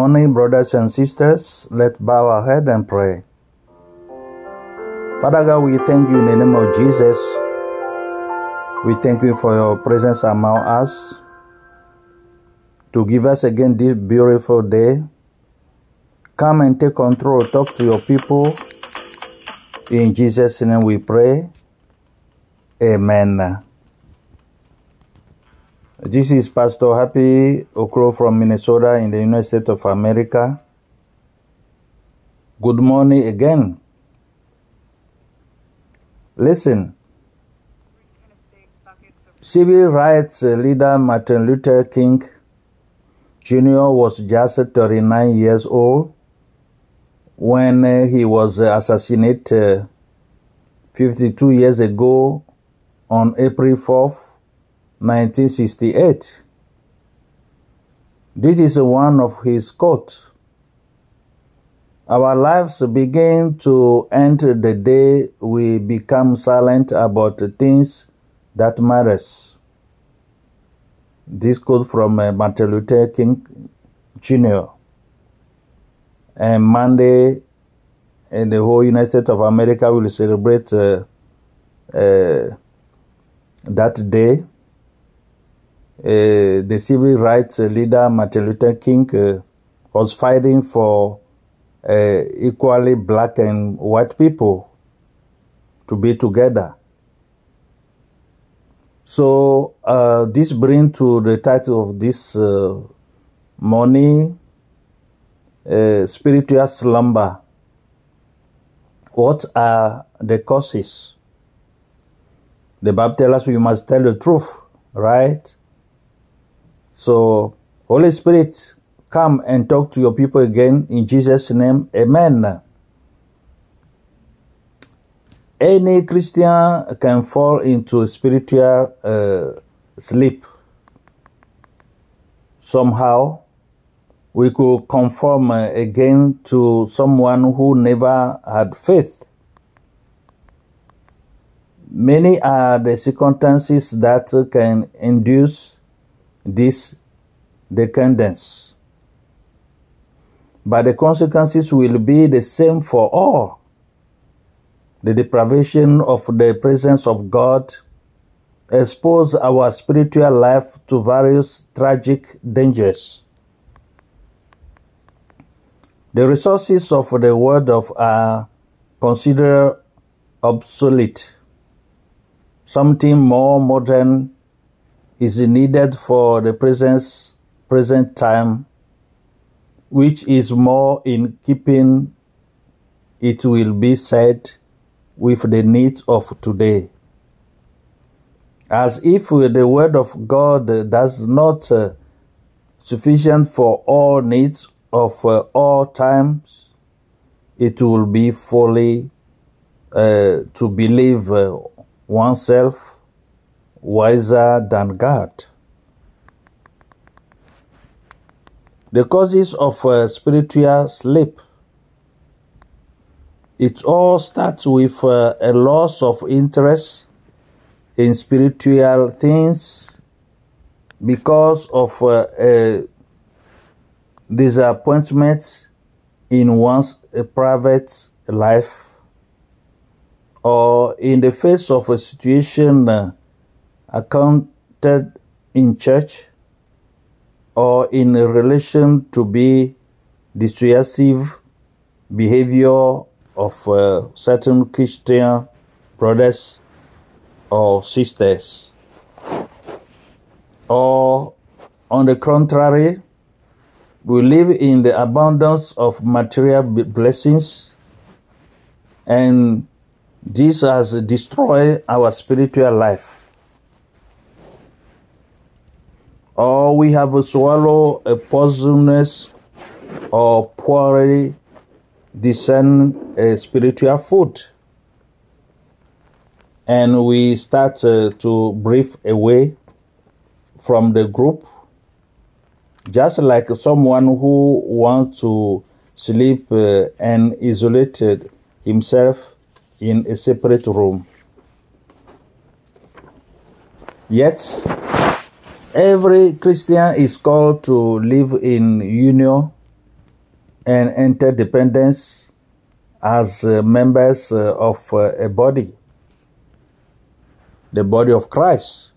Morning, brothers and sisters. Let's bow our head and pray. Father God, we thank you in the name of Jesus. We thank you for your presence among us to give us again this beautiful day. Come and take control. Talk to your people. In Jesus' name we pray. Amen. This is Pastor Happy Okro from Minnesota in the United States of America. Good morning again. Listen, civil rights leader Martin Luther King Jr. was just 39 years old when uh, he was assassinated uh, 52 years ago on April 4th, 1968. This is one of his quotes. Our lives begin to end the day we become silent about the things that matters. This quote from uh, Martin Luther King Jr. And Monday, in the whole United States of America will celebrate uh, uh, that day. Uh, the civil rights leader Martin Luther King uh, was fighting for uh, equally black and white people to be together. So uh, this brings to the title of this uh, morning, uh, spiritual slumber. What are the causes? The Bible tells us we must tell the truth, right? So, Holy Spirit, come and talk to your people again in Jesus' name. Amen. Any Christian can fall into spiritual uh, sleep. Somehow, we could conform uh, again to someone who never had faith. Many are the circumstances that can induce this decadence. But the consequences will be the same for all. The deprivation of the presence of God expose our spiritual life to various tragic dangers. The resources of the world of are considered obsolete. Something more modern is needed for the present, present time, which is more in keeping, it will be said, with the needs of today. As if the word of God does not uh, sufficient for all needs of uh, all times, it will be folly uh, to believe uh, oneself wiser than God. The causes of uh, spiritual sleep. It all starts with uh, a loss of interest in spiritual things because of uh, a disappointment in one's private life or in the face of a situation uh, accounted in church or in relation to be dissuasive behavior of uh, certain Christian brothers or sisters. Or on the contrary, we live in the abundance of material blessings and this has destroyed our spiritual life. Or we have swallowed a poisonous or poorly discern a spiritual food. And we start uh, to drift away from the group, just like someone who wants to sleep uh, and isolated himself in a separate room. Yet, every Christian is called to live in union and interdependence as uh, members uh, of uh, a body, the body of Christ.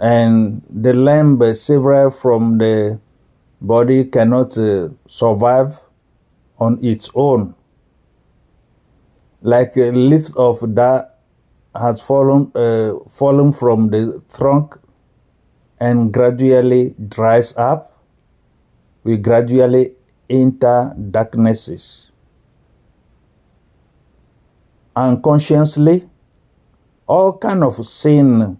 And the limb severed from the body cannot survive on its own. Like a leaf of that has fallen, uh, fallen from the trunk and gradually dries up, we gradually enter darknesses. Unconsciously, all kind of sin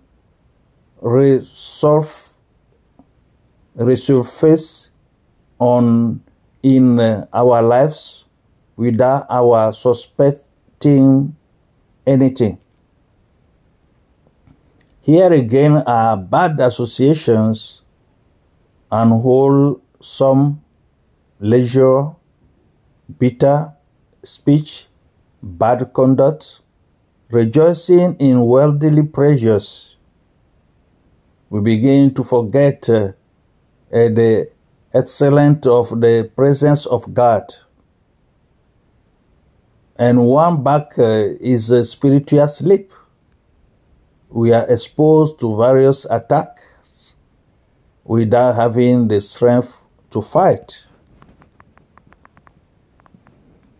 resurf, resurface on in uh, our lives without our suspecting anything. Here again are bad associations and unwholesome leisure, bitter speech, bad conduct, rejoicing in worldly pleasures. We begin to forget uh, uh, the excellence of the presence of God. And one back uh, is a spiritual sleep we are exposed to various attacks without having the strength to fight.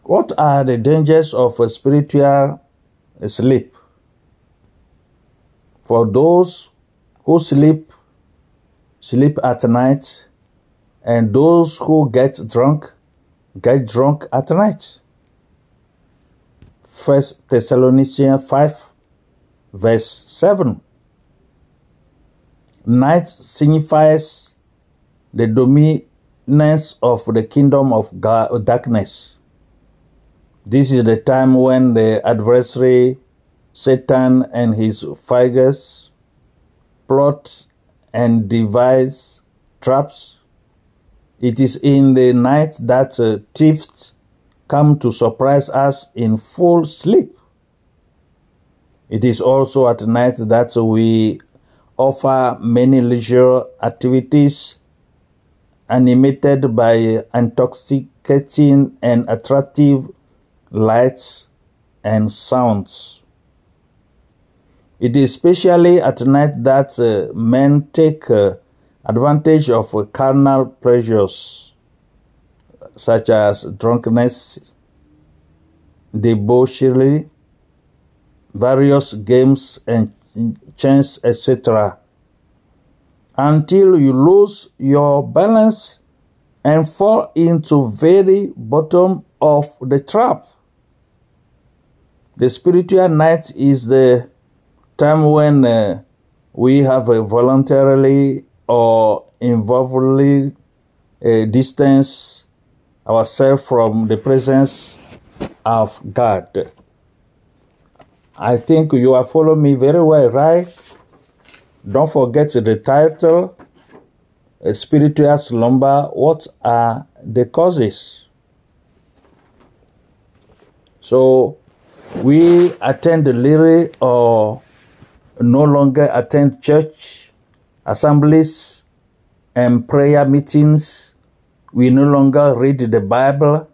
What are the dangers of a spiritual sleep? For those who sleep, sleep at night, and those who get drunk, get drunk at night. First Thessalonians 5 verse 7. Night signifies the dominance of the kingdom of darkness. This is the time when the adversary, Satan, and his figures plot and devise traps. It is in the night that uh, thieves come to surprise us in full sleep. It is also at night that we offer many leisure activities animated by intoxicating and attractive lights and sounds. It is especially at night that uh, men take uh, advantage of uh, carnal pleasures such as drunkenness, debauchery, various games and chance, etc. Until you lose your balance and fall into very bottom of the trap. The spiritual night is the time when uh, we have voluntarily or involvedly uh, distance ourselves from the presence of God. I think you are following me very well, right? Don't forget the title, Spiritual Slumber. What are the causes? So, we attend the lyric or no longer attend church assemblies and prayer meetings. We no longer read the Bible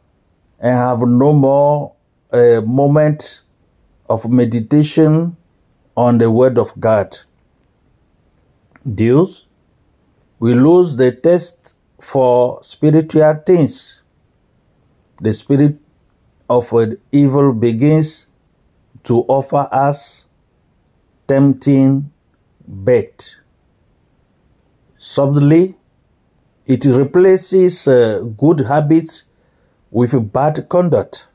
and have no more uh, moment of meditation on the Word of God. Deus, we lose the taste for spiritual things. The spirit of evil begins to offer us tempting bait. Subtly, it replaces uh, good habits with bad conduct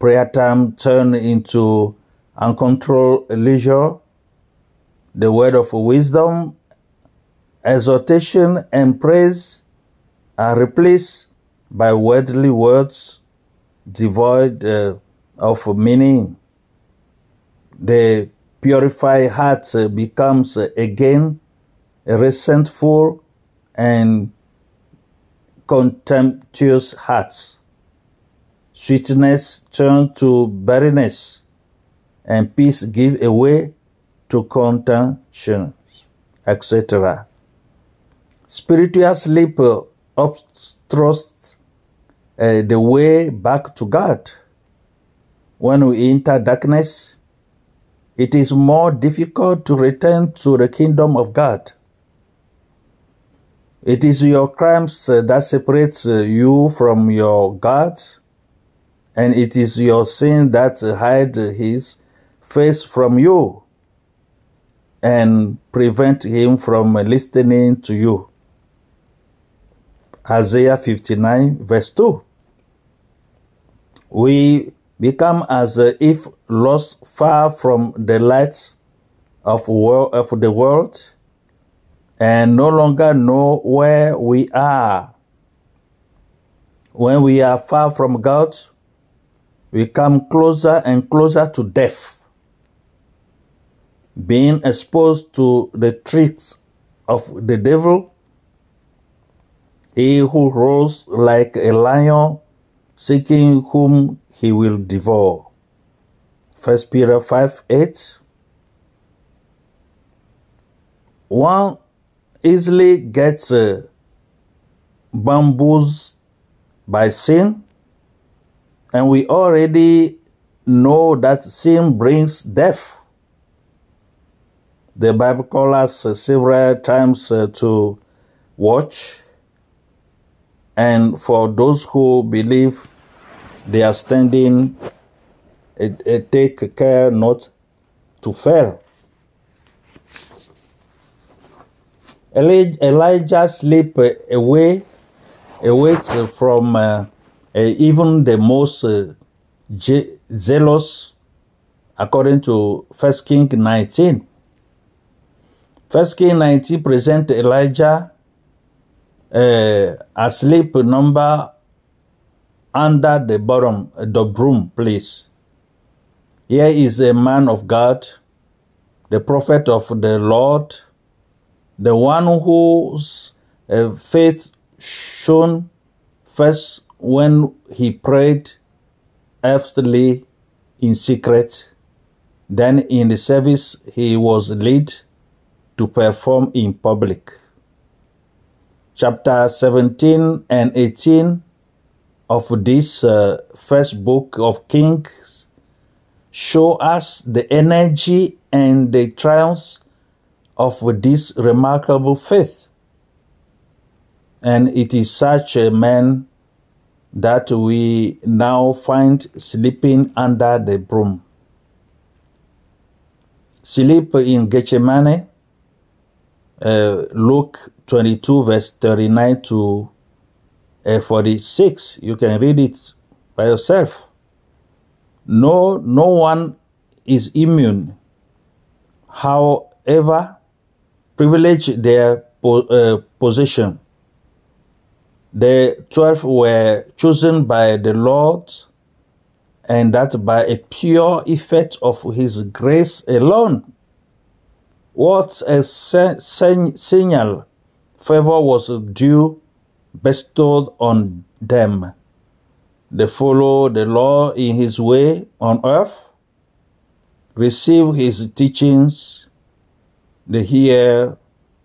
prayer time turn into uncontrolled leisure, the word of wisdom, exhortation, and praise are replaced by worldly words devoid uh, of meaning. The purified heart becomes again resentful and contemptuous hearts sweetness turn to barrenness, and peace give away to contention, etc. Spiritual sleep obstructs uh, the way back to God. When we enter darkness, it is more difficult to return to the kingdom of God. It is your crimes uh, that separates uh, you from your God, and it is your sin that hide his face from you and prevent him from listening to you. Isaiah 59 verse 2. We become as if lost far from the light of, world, of the world and no longer know where we are. When we are far from God, we come closer and closer to death, being exposed to the tricks of the devil. He who roars like a lion, seeking whom he will devour. First Peter 5 8. One easily gets uh, bamboozled by sin, and we already know that sin brings death. The Bible calls us uh, several times uh, to watch, and for those who believe they are standing, it, it take care not to fail. Elijah sleep away, away from uh, even the most uh, zealous, according to First King 19. First King 19 present Elijah uh, asleep number under the bottom, the broom place. Here is a man of God, the prophet of the Lord, the one whose uh, faith shone first when he prayed earnestly in secret, then in the service he was led to perform in public. Chapter 17 and 18 of this uh, first book of Kings show us the energy and the triumphs of this remarkable faith. And it is such a man that we now find sleeping under the broom. Sleep in Gethsemane, uh, Luke 22, verse 39 to uh, 46. You can read it by yourself. No, no one is immune. However, privilege their po- uh, position. The twelve were chosen by the Lord, and that by a pure effect of His grace alone. What a signal favor was due bestowed on them. They follow the law in His way on earth, receive His teachings, they hear,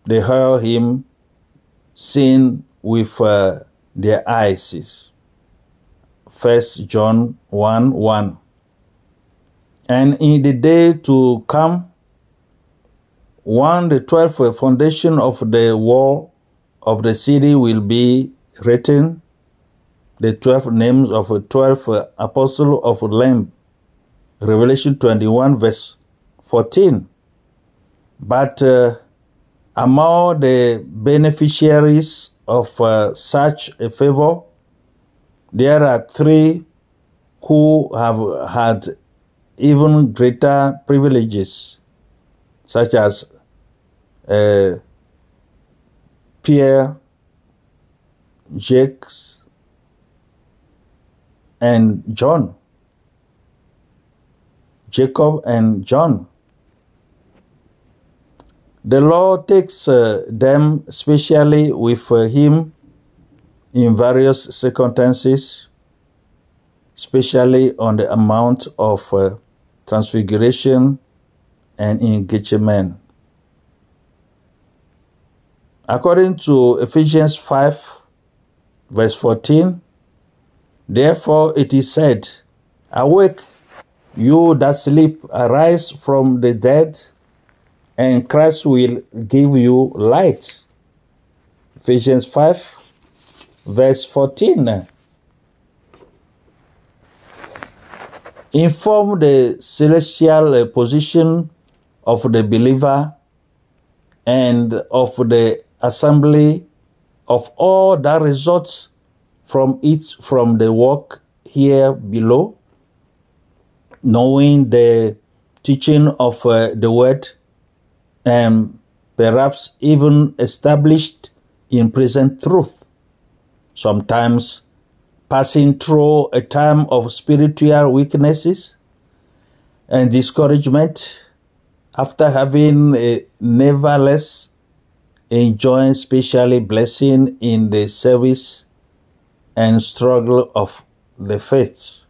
they hear him sing with uh, their eyes. First John 1 1. And in the day to come, one, the twelfth foundation of the wall of the city will be written, the twelve names of the twelve apostles of Lamb. Revelation 21, verse 14. But uh, among the beneficiaries of uh, such a favor, there are three who have had even greater privileges, such as uh, Pierre, Jacques, and John. Jacob and John. The Lord takes uh, them specially with uh, him in various circumstances, especially on the amount of uh, transfiguration and engagement. According to Ephesians 5, Verse 14 Therefore it is said, Awake, you that sleep, arise from the dead, and Christ will give you light. Ephesians 5, verse 14. Inform the celestial position of the believer and of the assembly of all that results from it from the work here below, knowing the teaching of uh, the word and perhaps even established in present truth, sometimes passing through a time of spiritual weaknesses and discouragement after having a nevertheless enjoying specially blessing in the service and struggle of the faith.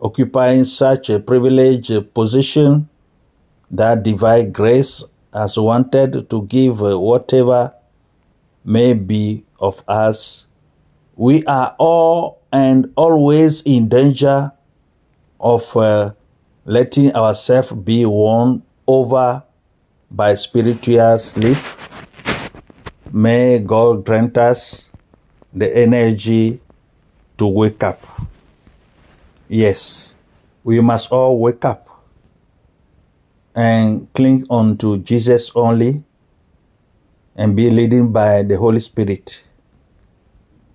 Occupying such a privileged position that divine grace has wanted to give whatever may be of us, we are all and always in danger of uh, letting ourselves be won over by spiritual sleep. May God grant us the energy to wake up. Yes, we must all wake up and cling on to Jesus only and be leading by the Holy Spirit.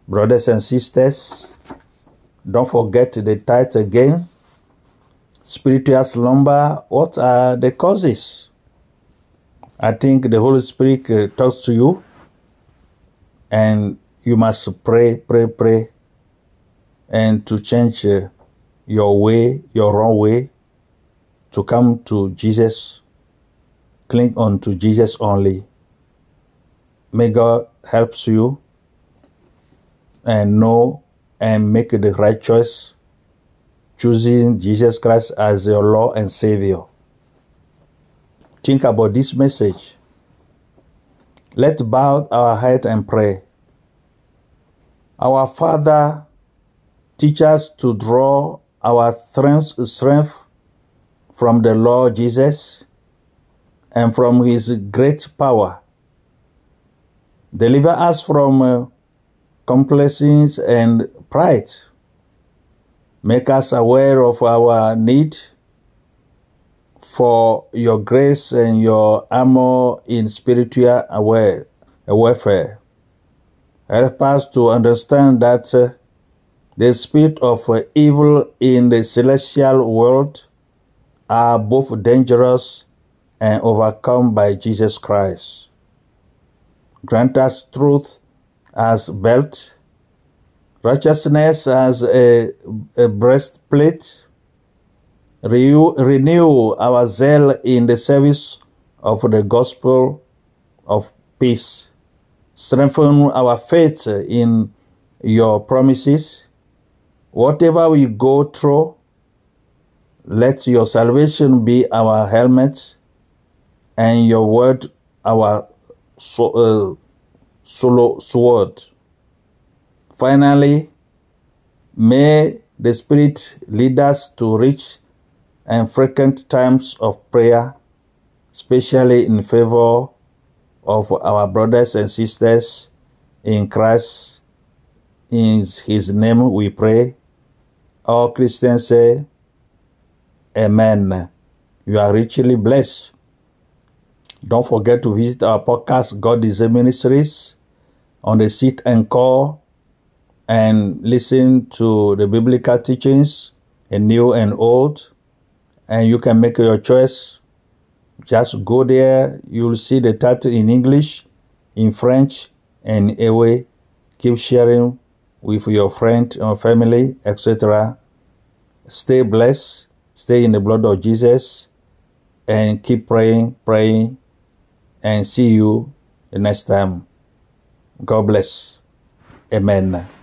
Brothers and sisters, don't forget the tithe again. Spiritual slumber, what are the causes? I think the Holy Spirit uh, talks to you and you must pray, pray, pray, and to change uh, your way, your wrong way, to come to Jesus, cling on to Jesus only. May God helps you and know and make the right choice, choosing Jesus Christ as your Lord and Savior. Think about this message. Let's bow our head and pray. Our Father, teach us to draw our strength from the Lord Jesus and from His great power. Deliver us from uh, complacency and pride. Make us aware of our need for your grace and your armor in spiritual aware, warfare. Help us to understand that uh, the spirit of uh, evil in the celestial world are both dangerous and overcome by Jesus Christ. Grant us truth as belt, righteousness as a, a breastplate, renew, renew our zeal in the service of the gospel of peace strengthen our faith in your promises. Whatever we go through, let your salvation be our helmet and your word our so, uh, solo sword. Finally, may the Spirit lead us to rich and frequent times of prayer, especially in favor of our brothers and sisters in Christ. In his name we pray. All Christians say, Amen. You are richly blessed. Don't forget to visit our podcast, God is a Ministries, on the seat and call and listen to the biblical teachings, new and old. And you can make your choice just go there. You'll see the title in English, in French, and away. Keep sharing with your friend or family, etc. Stay blessed. Stay in the blood of Jesus. And keep praying, praying. And see you the next time. God bless. Amen.